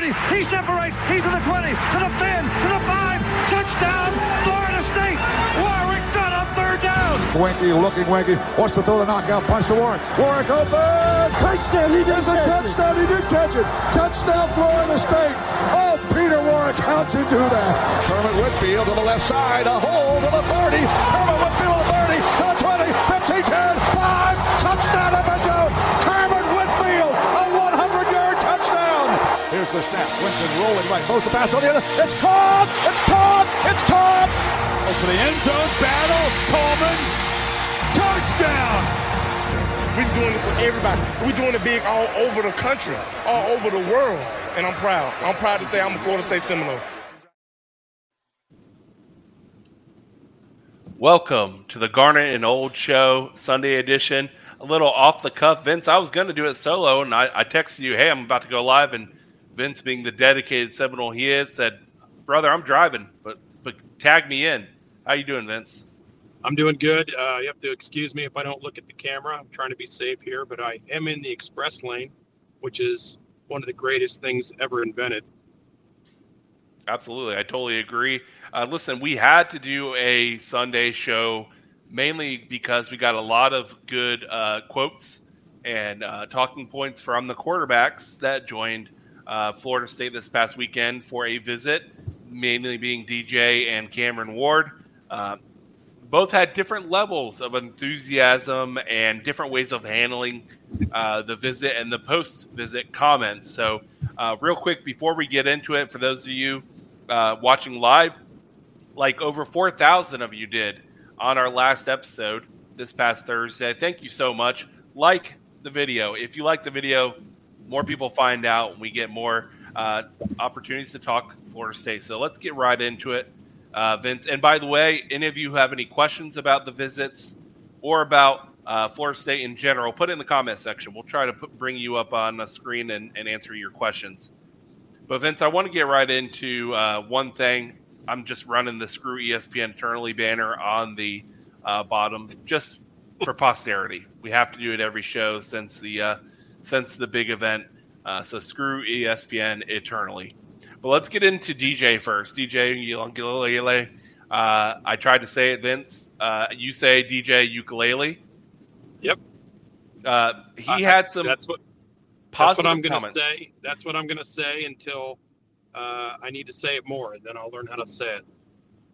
He separates. He's to the 20, to the 10, to the 5. Touchdown, Florida State. Warrick got up third down. Weinke looking Weinke. Wants to throw the knockout punch to Warrick. Warrick open. Touchdown. He does a touchdown. He did catch it. Touchdown, Florida State. Oh, Peter Warrick, how'd you do that? Kermit Whitfield to the left side. A hole to the 30. Kermit Whitfield 30 to the 20, 15, 10, 5. Touchdown, Edmonton. Kermit Whitfield, a 100-yard touchdown. Here's the snap. Winston rolling right. Most the pass on the other. It's caught. It's caught. It's caught. For the end zone battle, Coleman, touchdown. We're doing it for everybody. We're doing it big all over the country, all over the world. And I'm proud. I'm proud to say I'm a Florida State Seminole. Welcome to the Garnet and Old Show Sunday edition. A little off the cuff, Vince. I was going to do it solo, and I, I texted you, "Hey, I'm about to go live." And Vince, being the dedicated Seminole he is, said, "Brother, I'm driving, but but tag me in." How you doing, Vince? I'm doing good. Uh, you have to excuse me if I don't look at the camera. I'm trying to be safe here, but I am in the express lane, which is one of the greatest things ever invented. Absolutely, I totally agree. Uh, listen, we had to do a Sunday show mainly because we got a lot of good uh, quotes and uh, talking points from the quarterbacks that joined uh, Florida State this past weekend for a visit, mainly being DJ and Cameron Ward. Uh, both had different levels of enthusiasm and different ways of handling uh, the visit and the post visit comments. So, uh, real quick before we get into it, for those of you uh, watching live, like over 4,000 of you did on our last episode this past Thursday. Thank you so much. Like the video. If you like the video, more people find out and we get more uh, opportunities to talk Florida State. So, let's get right into it uh, Vince. And by the way, any of you who have any questions about the visits or about uh, Florida State in general, put it in the comment section. We'll try to put, bring you up on the screen and, and, answer your questions. But Vince, I want to get right into uh, one thing. I'm just running the Screw ESPN internally banner on the uh, bottom just for posterity. We have to do it every show since the uh, since the big event. Uh, so screw ESPN eternally. But let's get into DJ first. DJ ukulele. Uh, I tried to say it, Vince. Uh, you say DJ ukulele. Yep. Uh, he had some. That's what. That's what I'm going to say. That's what I'm going to say until uh, I need to say it more, and then I'll learn how to say it.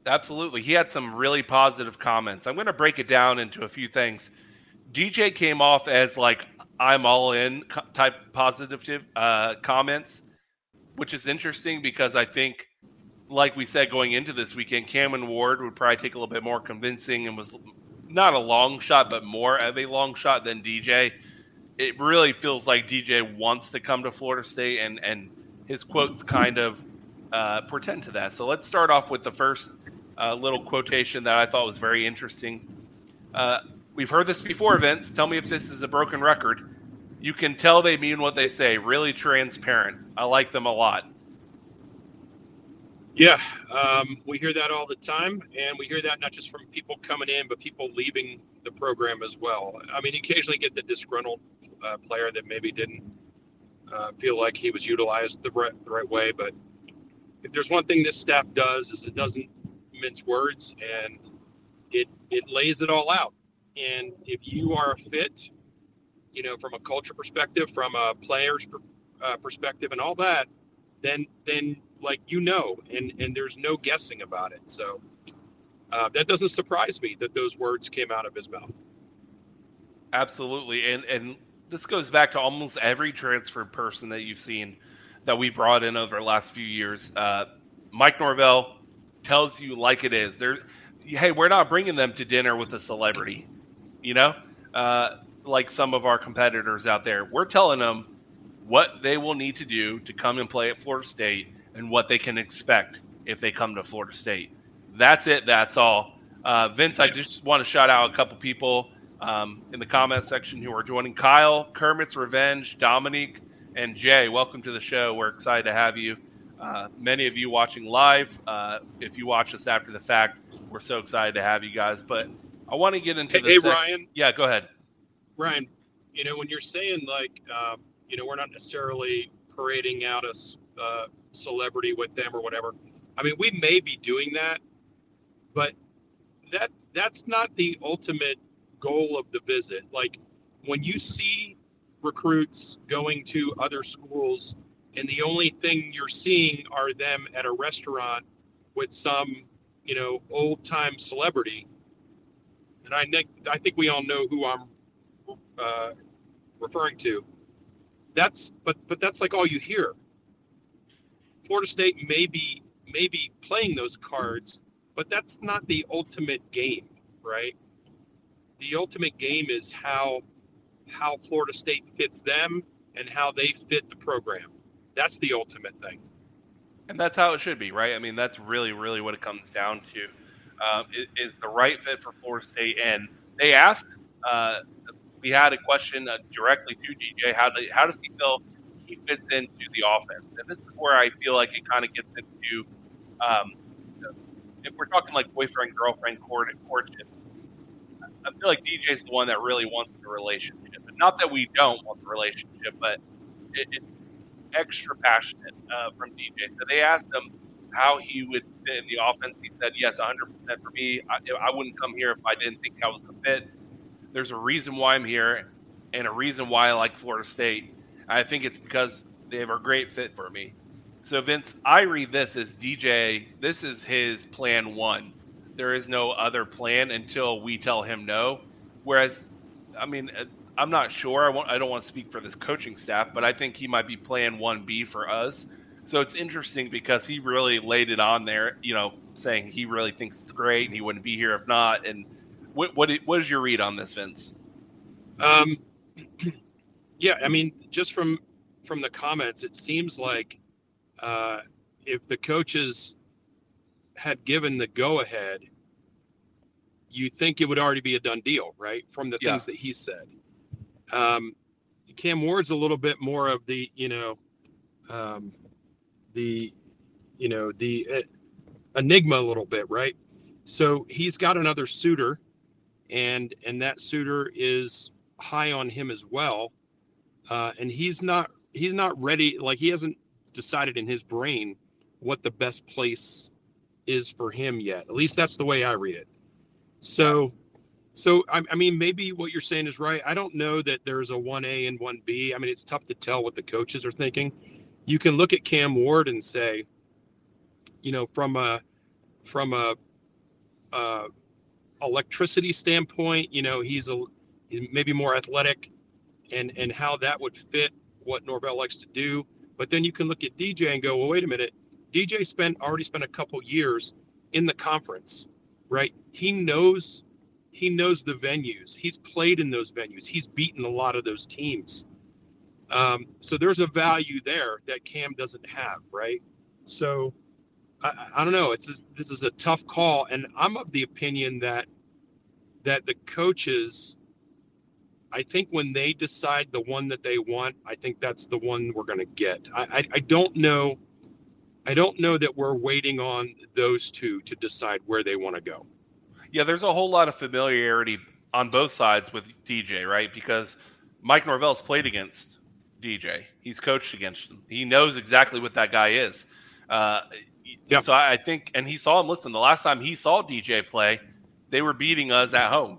Absolutely, he had some really positive comments. I'm going to break it down into a few things. DJ came off as like I'm all in type positive uh, comments which is interesting because I think, like we said going into this weekend, Cameron Ward would probably take a little bit more convincing and was not a long shot, but more of a long shot than DJ. It really feels like DJ wants to come to Florida State, and and his quotes kind of uh, portend to that. So let's start off with the first uh, little quotation that I thought was very interesting. Uh, we've heard this before, Vince. Tell me if this is a broken record you can tell they mean what they say. Really transparent. I like them a lot. Yeah, um, we hear that all the time, and we hear that not just from people coming in, but people leaving the program as well. I mean, you occasionally get the disgruntled uh, player that maybe didn't uh, feel like he was utilized the right, the right way. But if there's one thing this staff does, is it doesn't mince words, and it it lays it all out. And if you are a fit you know, from a culture perspective, from a player's uh, perspective, and all that, then then like you know, and and there's no guessing about it. So uh, that doesn't surprise me that those words came out of his mouth. Absolutely, and and this goes back to almost every transfer person that you've seen that we brought in over the last few years. Uh, Mike Norvell tells you like it is. There, hey, we're not bringing them to dinner with a celebrity. You know, uh, like some of our competitors out there. We're telling them what they will need to do to come and play at Florida State and what they can expect if they come to Florida State. That's it. That's all. Uh, Vince, I just want to shout out a couple people um, in the comment section who are joining Kyle, Kermit's Revenge, Dominique, and Jay. Welcome to the show. We're excited to have you. Uh, many of you watching live. Uh, if you watch us after the fact, we're so excited to have you guys. But I want to get into hey, the. Hey, sec- Ryan. Yeah, go ahead. Ryan, you know, when you're saying like, uh, you know, we're not necessarily parading out a uh, celebrity with them or whatever. I mean, we may be doing that, but that that's not the ultimate goal of the visit. Like when you see recruits going to other schools and the only thing you're seeing are them at a restaurant with some, you know, old time celebrity. And I I think we all know who I'm uh, referring to. That's but but that's like all you hear. Florida State may be may be playing those cards, but that's not the ultimate game, right? The ultimate game is how how Florida State fits them and how they fit the program. That's the ultimate thing. And that's how it should be, right? I mean, that's really, really what it comes down to. Um, is, the right fit for Florida State? And they asked, uh, we had a question uh, directly to DJ. How, do, how does he feel he fits into the offense? And this is where I feel like it kind of gets into um, if we're talking like boyfriend girlfriend court courtship. I feel like DJ is the one that really wants the relationship. Not that we don't want the relationship, but it, it's extra passionate uh, from DJ. So they asked him how he would fit in the offense. He said, "Yes, 100 percent for me. I, I, wouldn't come here if I didn't think I was a fit. There's a reason why I'm here, and a reason why I like Florida State. I think it's because they have a great fit for me. So Vince, I read this as DJ. This is his plan one. There is no other plan until we tell him no. Whereas, I mean, uh, I'm not sure. I, I don't want to speak for this coaching staff, but I think he might be plan one B for us. So it's interesting because he really laid it on there, you know, saying he really thinks it's great and he wouldn't be here if not. And what what, what is your read on this, Vince? Um, yeah, I mean, just from from the comments, it seems like uh, if the coaches had given the go ahead, you think it would already be a done deal, right? From the yeah. things that he said. Um, Cam Ward's a little bit more of the, you know, um, the, you know, the uh, enigma a little bit, right? So he's got another suitor, and and that suitor is high on him as well, uh, and he's not he's not ready. Like he hasn't decided in his brain what the best place is for him yet. At least that's the way I read it. So so, I, I, mean, maybe what you're saying is right. I don't know that there's a 1A and 1B. I mean, it's tough to tell what the coaches are thinking. You can look at Cam Ward and say, you know, from a from a, a electricity standpoint, you know, he's a maybe more athletic, and and how that would fit what Norvell likes to do. But then you can look at DJ and go, well, wait a minute. DJ spent already spent a couple years in the conference, right? He knows he knows the venues. He's played in those venues. He's beaten a lot of those teams. Um, so there's a value there that Cam doesn't have, right? So I, I don't know. It's this is a tough call, and I'm of the opinion that that the coaches, I think when they decide the one that they want, I think that's the one we're going to get. I, I I don't know. I don't know that we're waiting on those two to decide where they want to go yeah, there's a whole lot of familiarity on both sides with DJ, right? Because Mike Norvell's played against DJ. He's coached against him. He knows exactly what that guy is. Uh, yep. So I think, and he saw him. Listen, the last time he saw DJ play, they were beating us at home,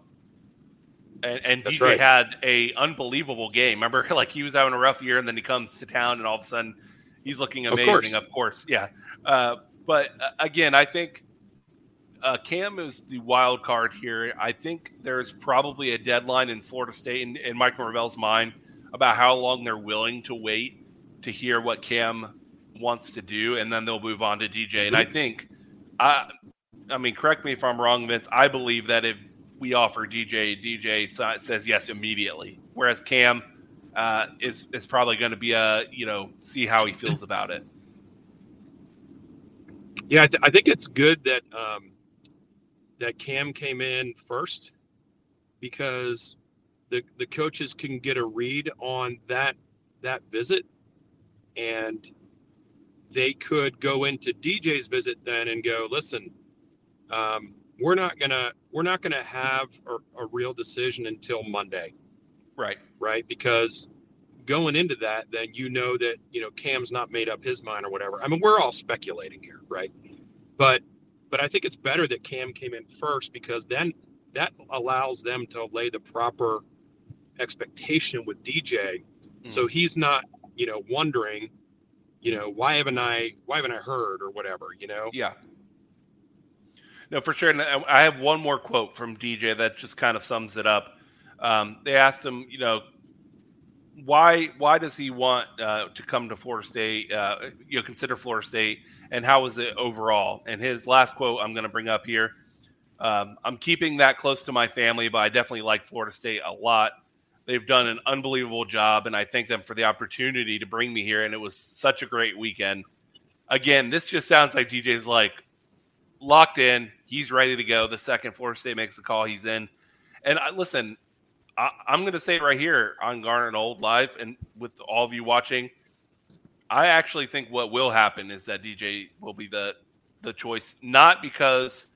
and, and DJ right. had a unbelievable game. Remember, like he was having a rough year, and then he comes to town, and all of a sudden, he's looking amazing. Of course, of course. yeah. Uh, but uh, again, I think uh, Cam is the wild card here. I think there's probably a deadline in Florida State in, in Mike Norvell's mind about how long they're willing to wait to hear what Cam wants to do, and then they'll move on to DJ. And I think, I, I mean, correct me if I'm wrong, Vince. I believe that if we offer DJ, DJ says yes immediately, whereas Cam uh, is is probably going to be a you know see how he feels about it. Yeah, I, th- I think it's good that um, that Cam came in first because the the coaches can get a read on that that visit and they could go into DJ's visit then and go, listen, um, we're not gonna we're not gonna have a, a real decision until Monday, right? Right, because going into that, then you know that you know Cam's not made up his mind or whatever. I mean, we're all speculating here, right? But but I think it's better that Cam came in first because then that allows them to lay the proper expectation with DJ, mm. so he's not you know wondering, you know, why haven't I why haven't I heard or whatever, you know? Yeah. No, for sure. And I have one more quote from DJ that just kind of sums it up. Um, they asked him, you know, why why does he want uh, to come to Florida State? Uh, you know, consider Florida State, and how is it overall? And his last quote, I'm going to bring up here. Um, I'm keeping that close to my family, but I definitely like Florida State a lot. They've done an unbelievable job, and I thank them for the opportunity to bring me here. And it was such a great weekend. Again, this just sounds like DJ's like locked in. He's ready to go. The second Florida State makes a call, he's in. And I, listen, I, am going to say right here on Garnet Old Live and with all of you watching, I actually think what will happen is that DJ will be the the choice, not because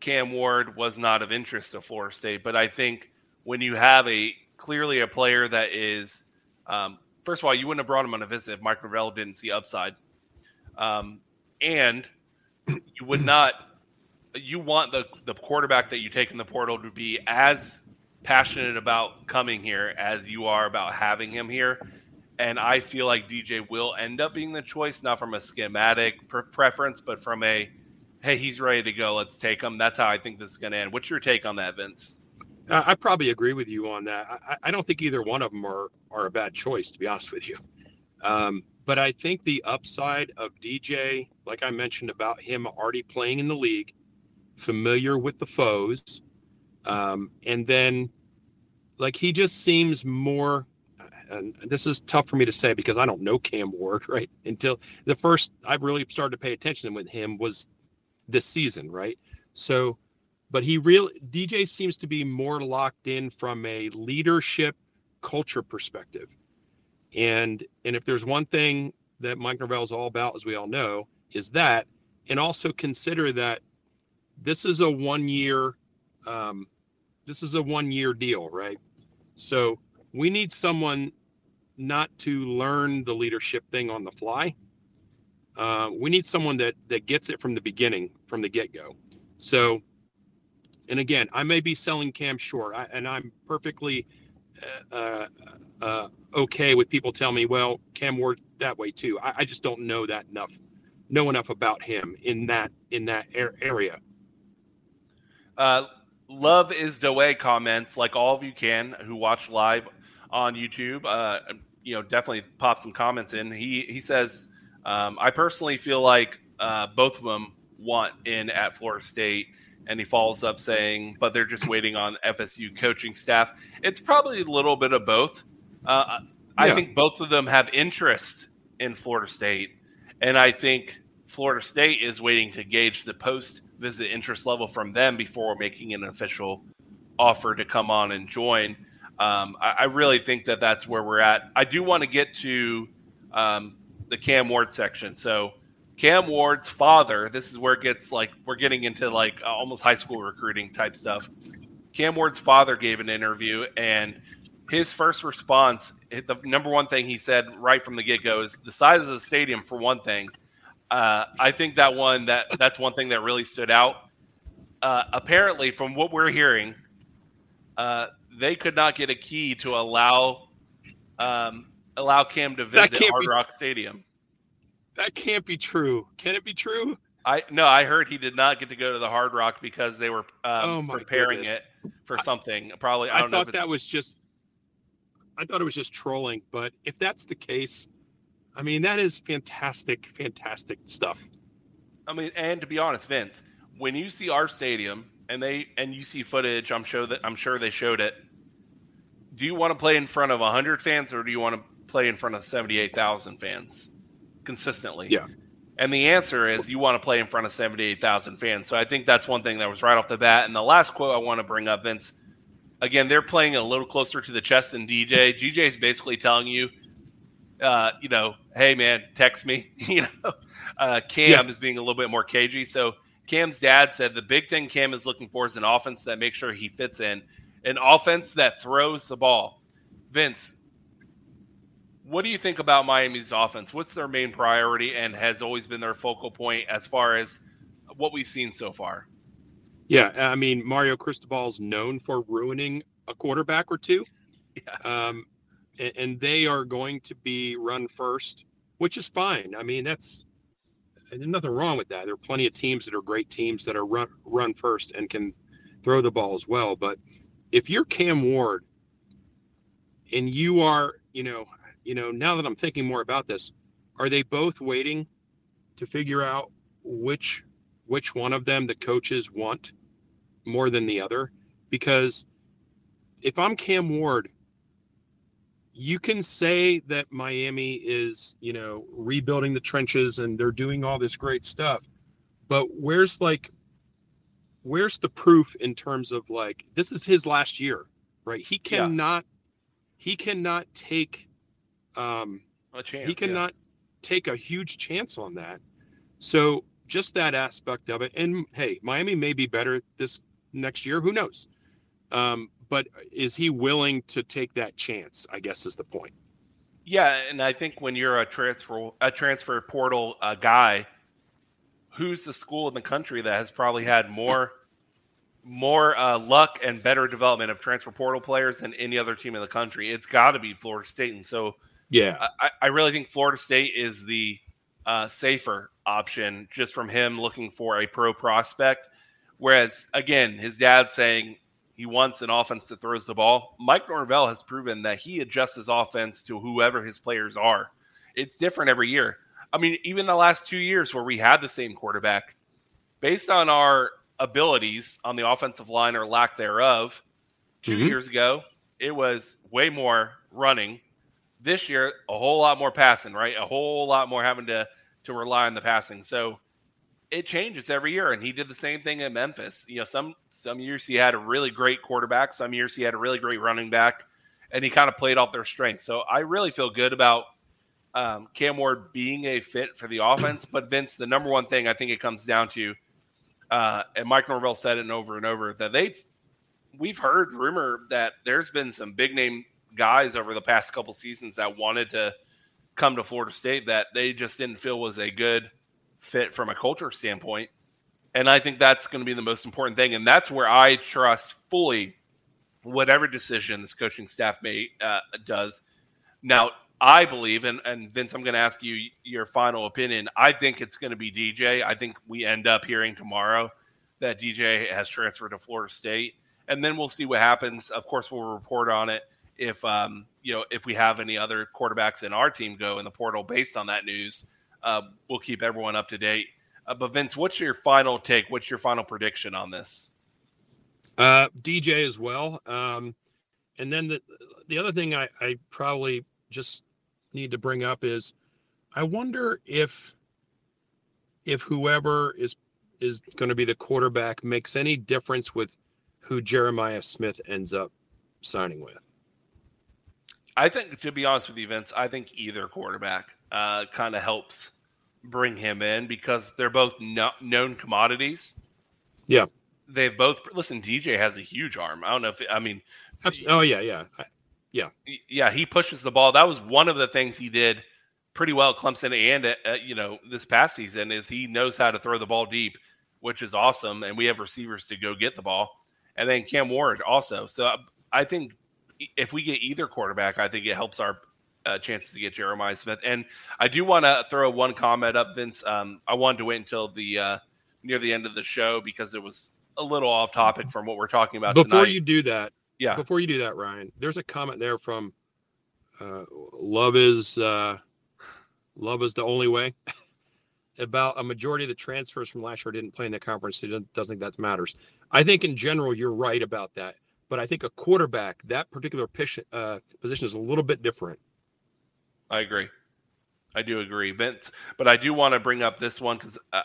Cam Ward was not of interest to Florida State, but I think when you have a clearly a player that is, um, first of all, you wouldn't have brought him on a visit if Mike Norvell didn't see upside, um, and you would not. You want the the quarterback that you take in the portal to be as passionate about coming here as you are about having him here. And I feel like DJ will end up being the choice, not from a schematic pre- preference, but from a, hey, he's ready to go. Let's take him. That's how I think this is going to end. What's your take on that, Vince? I probably agree with you on that. I, I, don't think either one of them are, are a bad choice, to be honest with you. Um, but I think the upside of DJ, like I mentioned about him already playing in the league, familiar with the foes, um, and then, like, he just seems more. And this is tough for me to say because I don't know Cam Ward, right? Until the first I really started to pay attention with him was this season, right? So, but he really DJ seems to be more locked in from a leadership culture perspective. And and if there's one thing that Mike Norvell is all about, as we all know, is that, and also consider that this is a one year um, this is a one year deal, right? So we need someone not to learn the leadership thing on the fly. Uh, we need someone that that gets it from the beginning, from the get go. So, and again, I may be selling Cam short, I, and I'm perfectly uh, uh, uh okay with people telling me, well, Cam Ward that way too. I, I, just don't know that enough, know enough about him in that in that area. Uh, love is the way comments like all of you can who watch live on YouTube. Uh, you know, definitely pop some comments in. He he says, um, I personally feel like uh, both of them want in at Florida State. And he follows up saying, but they're just waiting on FSU coaching staff. It's probably a little bit of both. Uh, I yeah. think both of them have interest in Florida State. And I think Florida State is waiting to gauge the post visit interest level from them before making an official offer to come on and join. Um, I, I, really think that that's where we're at. I do want to get to um, the Cam Ward section. So, Cam Ward's father, this is where it gets like we're getting into like almost high school recruiting type stuff. Cam Ward's father gave an interview, and his first response, the number one thing he said right from the get go is the size of the stadium, for one thing. Uh, I think that one that that's one thing that really stood out. Uh, apparently, from what we're hearing, uh, they could not get a key to allow um, allow Cam to visit Hard be, Rock Stadium. That can't be true. Can it be true? I no, I heard he did not get to go to the Hard Rock because they were um, oh preparing goodness. it for something. Probably, I, I don't know if that was just. I thought it was just trolling, but if that's the case, I mean, that is fantastic, fantastic stuff. I mean, and to be honest, Vince, when you see our stadium and they and you see footage, I'm sure that I'm sure they showed it. Do you want to play in front of 100 fans or do you want to play in front of 78,000 fans consistently? Yeah. And the answer is you want to play in front of 78,000 fans. So I think that's one thing that was right off the bat. And the last quote I want to bring up, Vince, again, they're playing a little closer to the chest than DJ. DJ is basically telling you uh, you know, hey man, text me. you know, uh, Cam yeah. is being a little bit more cagey. So Cam's dad said the big thing Cam is looking for is an offense that makes sure he fits in, an offense that throws the ball. Vince, What do you think about Miami's offense? What's their main priority and has always been their focal point as far as what we've seen so far? Yeah, I mean Mario Cristobal is known for ruining a quarterback or two. Yeah. Um, and, and they are going to be run first, which is fine. I mean, that's there's nothing wrong with that. There are plenty of teams that are great teams that are run run first and can throw the ball as well. But if you're Cam Ward and you are, you know, you know, now that I'm thinking more about this, are they both waiting to figure out which which one of them the coaches want more than the other? Because if I'm Cam Ward, you can say that Miami is, you know, rebuilding the trenches and they're doing all this great stuff. But where's like where's the proof in terms of like this is his last year, right? He cannot yeah. he cannot take um a chance. He cannot yeah. take a huge chance on that. So just that aspect of it. And hey, Miami may be better this next year. Who knows? Um, but is he willing to take that chance? I guess is the point. Yeah, and I think when you're a transfer a transfer portal uh, guy, who's the school in the country that has probably had more more uh, luck and better development of transfer portal players than any other team in the country? It's got to be Florida State, and so yeah, I, I really think Florida State is the uh, safer option just from him looking for a pro prospect. Whereas again, his dad saying he wants an offense that throws the ball. Mike Norvell has proven that he adjusts his offense to whoever his players are. It's different every year. I mean, even the last two years where we had the same quarterback, based on our abilities on the offensive line or lack thereof, 2 mm-hmm. years ago, it was way more running. This year, a whole lot more passing, right? A whole lot more having to to rely on the passing. So it changes every year, and he did the same thing in Memphis. You know, some some years he had a really great quarterback, some years he had a really great running back, and he kind of played off their strengths. So I really feel good about um, Cam Ward being a fit for the offense. But Vince, the number one thing I think it comes down to, uh, and Mike Norvell said it over and over that they've we've heard rumor that there's been some big name guys over the past couple seasons that wanted to come to Florida State that they just didn't feel was a good fit from a culture standpoint. And I think that's going to be the most important thing. And that's where I trust fully whatever decision this coaching staff may uh, does. Now, I believe, and, and Vince, I'm going to ask you your final opinion. I think it's going to be DJ. I think we end up hearing tomorrow that DJ has transferred to Florida State, and then we'll see what happens. Of course, we'll report on it if um, you know if we have any other quarterbacks in our team go in the portal based on that news. Uh, we'll keep everyone up to date. Uh, but Vince, what's your final take? What's your final prediction on this? Uh, DJ as well. Um, and then the the other thing I, I probably just need to bring up is I wonder if if whoever is is going to be the quarterback makes any difference with who Jeremiah Smith ends up signing with. I think, to be honest with you, Vince, I think either quarterback uh, kind of helps bring him in because they're both no, known commodities. Yeah, they've both listen. DJ has a huge arm. I don't know if I mean. Oh yeah, yeah, yeah, yeah. He pushes the ball. That was one of the things he did pretty well, Clemson, and uh, you know this past season is he knows how to throw the ball deep, which is awesome. And we have receivers to go get the ball, and then Cam Ward also. So I think if we get either quarterback, I think it helps our uh, chances to get Jeremiah Smith. And I do want to throw one comment up, Vince. Um, I wanted to wait until the uh, near the end of the show because it was a little off topic from what we're talking about. Before tonight. you do that, yeah. Before you do that, Ryan, there's a comment there from uh, Love is uh, Love is the only way. about a majority of the transfers from last year didn't play in the conference. He doesn't, doesn't think that matters. I think in general you're right about that, but I think a quarterback that particular position, uh, position is a little bit different. I agree. I do agree, Vince. But I do want to bring up this one because uh,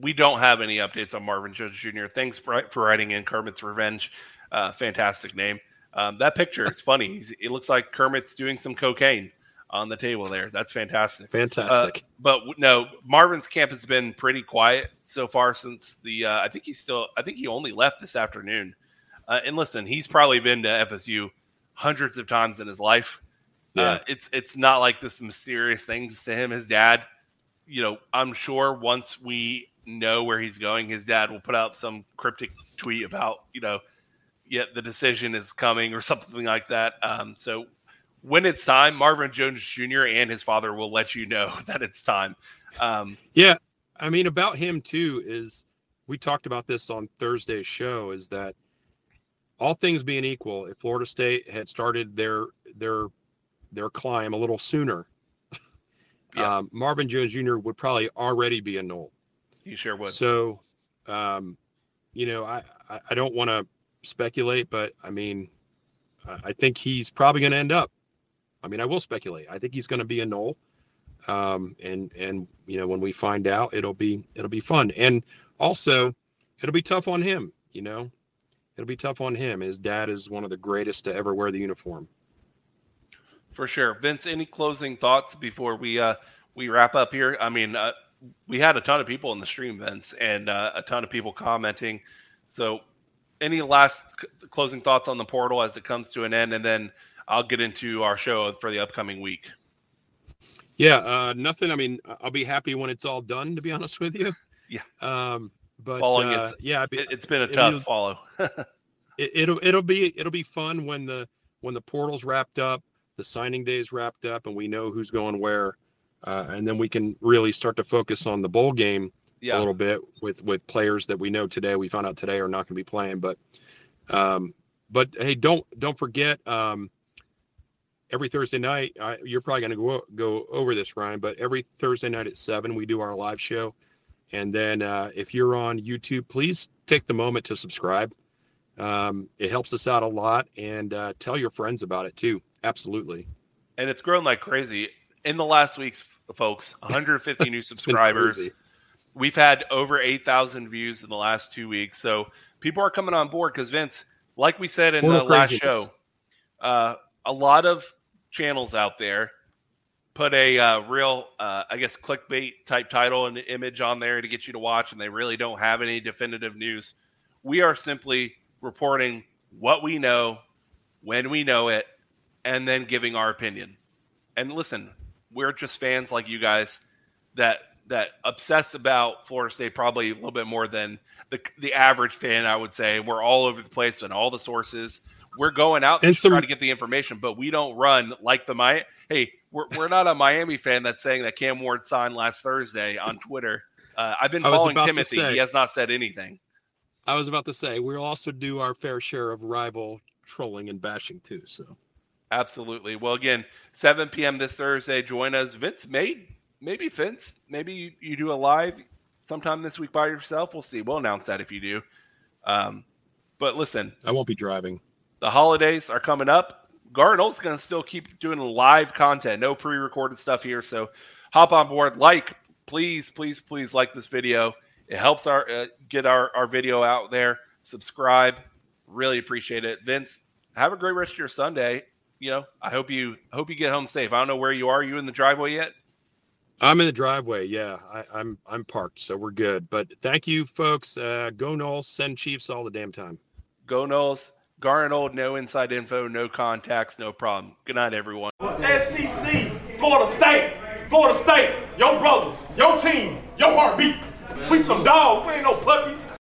we don't have any updates on Marvin Jones Jr. Thanks for for writing in Kermit's Revenge. Uh, fantastic name. Um, that picture is funny. He's, it looks like Kermit's doing some cocaine on the table there. That's fantastic. Fantastic. Uh, but no, Marvin's camp has been pretty quiet so far since the. Uh, I think he's still. I think he only left this afternoon. Uh, and listen, he's probably been to FSU hundreds of times in his life Yeah. Uh, it's it's not like this mysterious things to him. His dad, you know, I'm sure once we know where he's going, his dad will put out some cryptic tweet about, you know, yeah, the decision is coming or something like that. Um, so when it's time, Marvin Jones Jr. and his father will let you know that it's time. Um, yeah, I mean about him too is we talked about this on Thursday's show is that all things being equal, if Florida State had started their their their climb a little sooner, yeah. um, Marvin Jones Jr. would probably already be a Nole. He sure would. So, um, you know, I I, I don't want to speculate, but I mean, I think he's probably going to end up. I mean, I will speculate. I think he's going to be a Nole, um, and and you know, when we find out, it'll be it'll be fun, and also it'll be tough on him. You know, it'll be tough on him. His dad is one of the greatest to ever wear the uniform. For sure, Vince. Any closing thoughts before we uh, we wrap up here? I mean, uh, we had a ton of people in the stream, Vince, and uh, a ton of people commenting. So, any last c- closing thoughts on the portal as it comes to an end, and then I'll get into our show for the upcoming week. Yeah, uh, nothing. I mean, I'll be happy when it's all done. To be honest with you. Yeah. Um, but Following uh, yeah, it, has been a tough follow. it, will it'll be it'll be fun when the when the portal's wrapped up, the signing days wrapped up, and we know who's going where, uh, and then we can really start to focus on the bowl game yeah. a little bit with with players that we know today. We found out today are not going to be playing, but um, but hey, don't don't forget. Um, every Thursday night, I, you're probably going to go go over this, Ryan. But every Thursday night at seven, we do our live show. And then uh, if you're on YouTube, please take the moment to subscribe. Um, it helps us out a lot, and uh, tell your friends about it too. Absolutely. And it's grown like crazy in the last weeks, folks. 150 new subscribers. We've had over 8,000 views in the last two weeks. So people are coming on board because Vince, like we said in More the last show, uh, a lot of channels out there put a uh, real, uh, I guess, clickbait type title and image on there to get you to watch, and they really don't have any definitive news. We are simply reporting what we know, when we know it, and then giving our opinion. And listen, we're just fans like you guys that that obsess about Florida State probably a little bit more than the the average fan, I would say. We're all over the place and all the sources. We're going out and to some, try to get the information, but we don't run like the my. Hey, we're, we're not a Miami fan that's saying that Cam Ward signed last Thursday on Twitter. Uh, I've been following Timothy. Say, he has not said anything. I was about to say we'll also do our fair share of rival trolling and bashing too. So absolutely. Well, again, 7 p.m. this Thursday. Join us. Vince made maybe Vince maybe you, you do a live sometime this week by yourself. We'll see. We'll announce that if you do. Um, but listen, I won't be driving. The holidays are coming up. Garnold's going to still keep doing live content, no pre-recorded stuff here. So hop on board, like, please, please, please like this video. It helps our uh, get our, our video out there. Subscribe, really appreciate it. Vince, have a great rest of your Sunday. You know, I hope you hope you get home safe. I don't know where you are. are you in the driveway yet? I'm in the driveway. Yeah, I, am I'm, I'm parked, so we're good. But thank you, folks. Uh, go Noles, send Chiefs all the damn time. Go Noles. Garnold, no inside info, no contacts, no problem. Good night, everyone. SEC, Florida State, Florida State, your brothers, your team, your heartbeat. We some dogs, we ain't no puppies.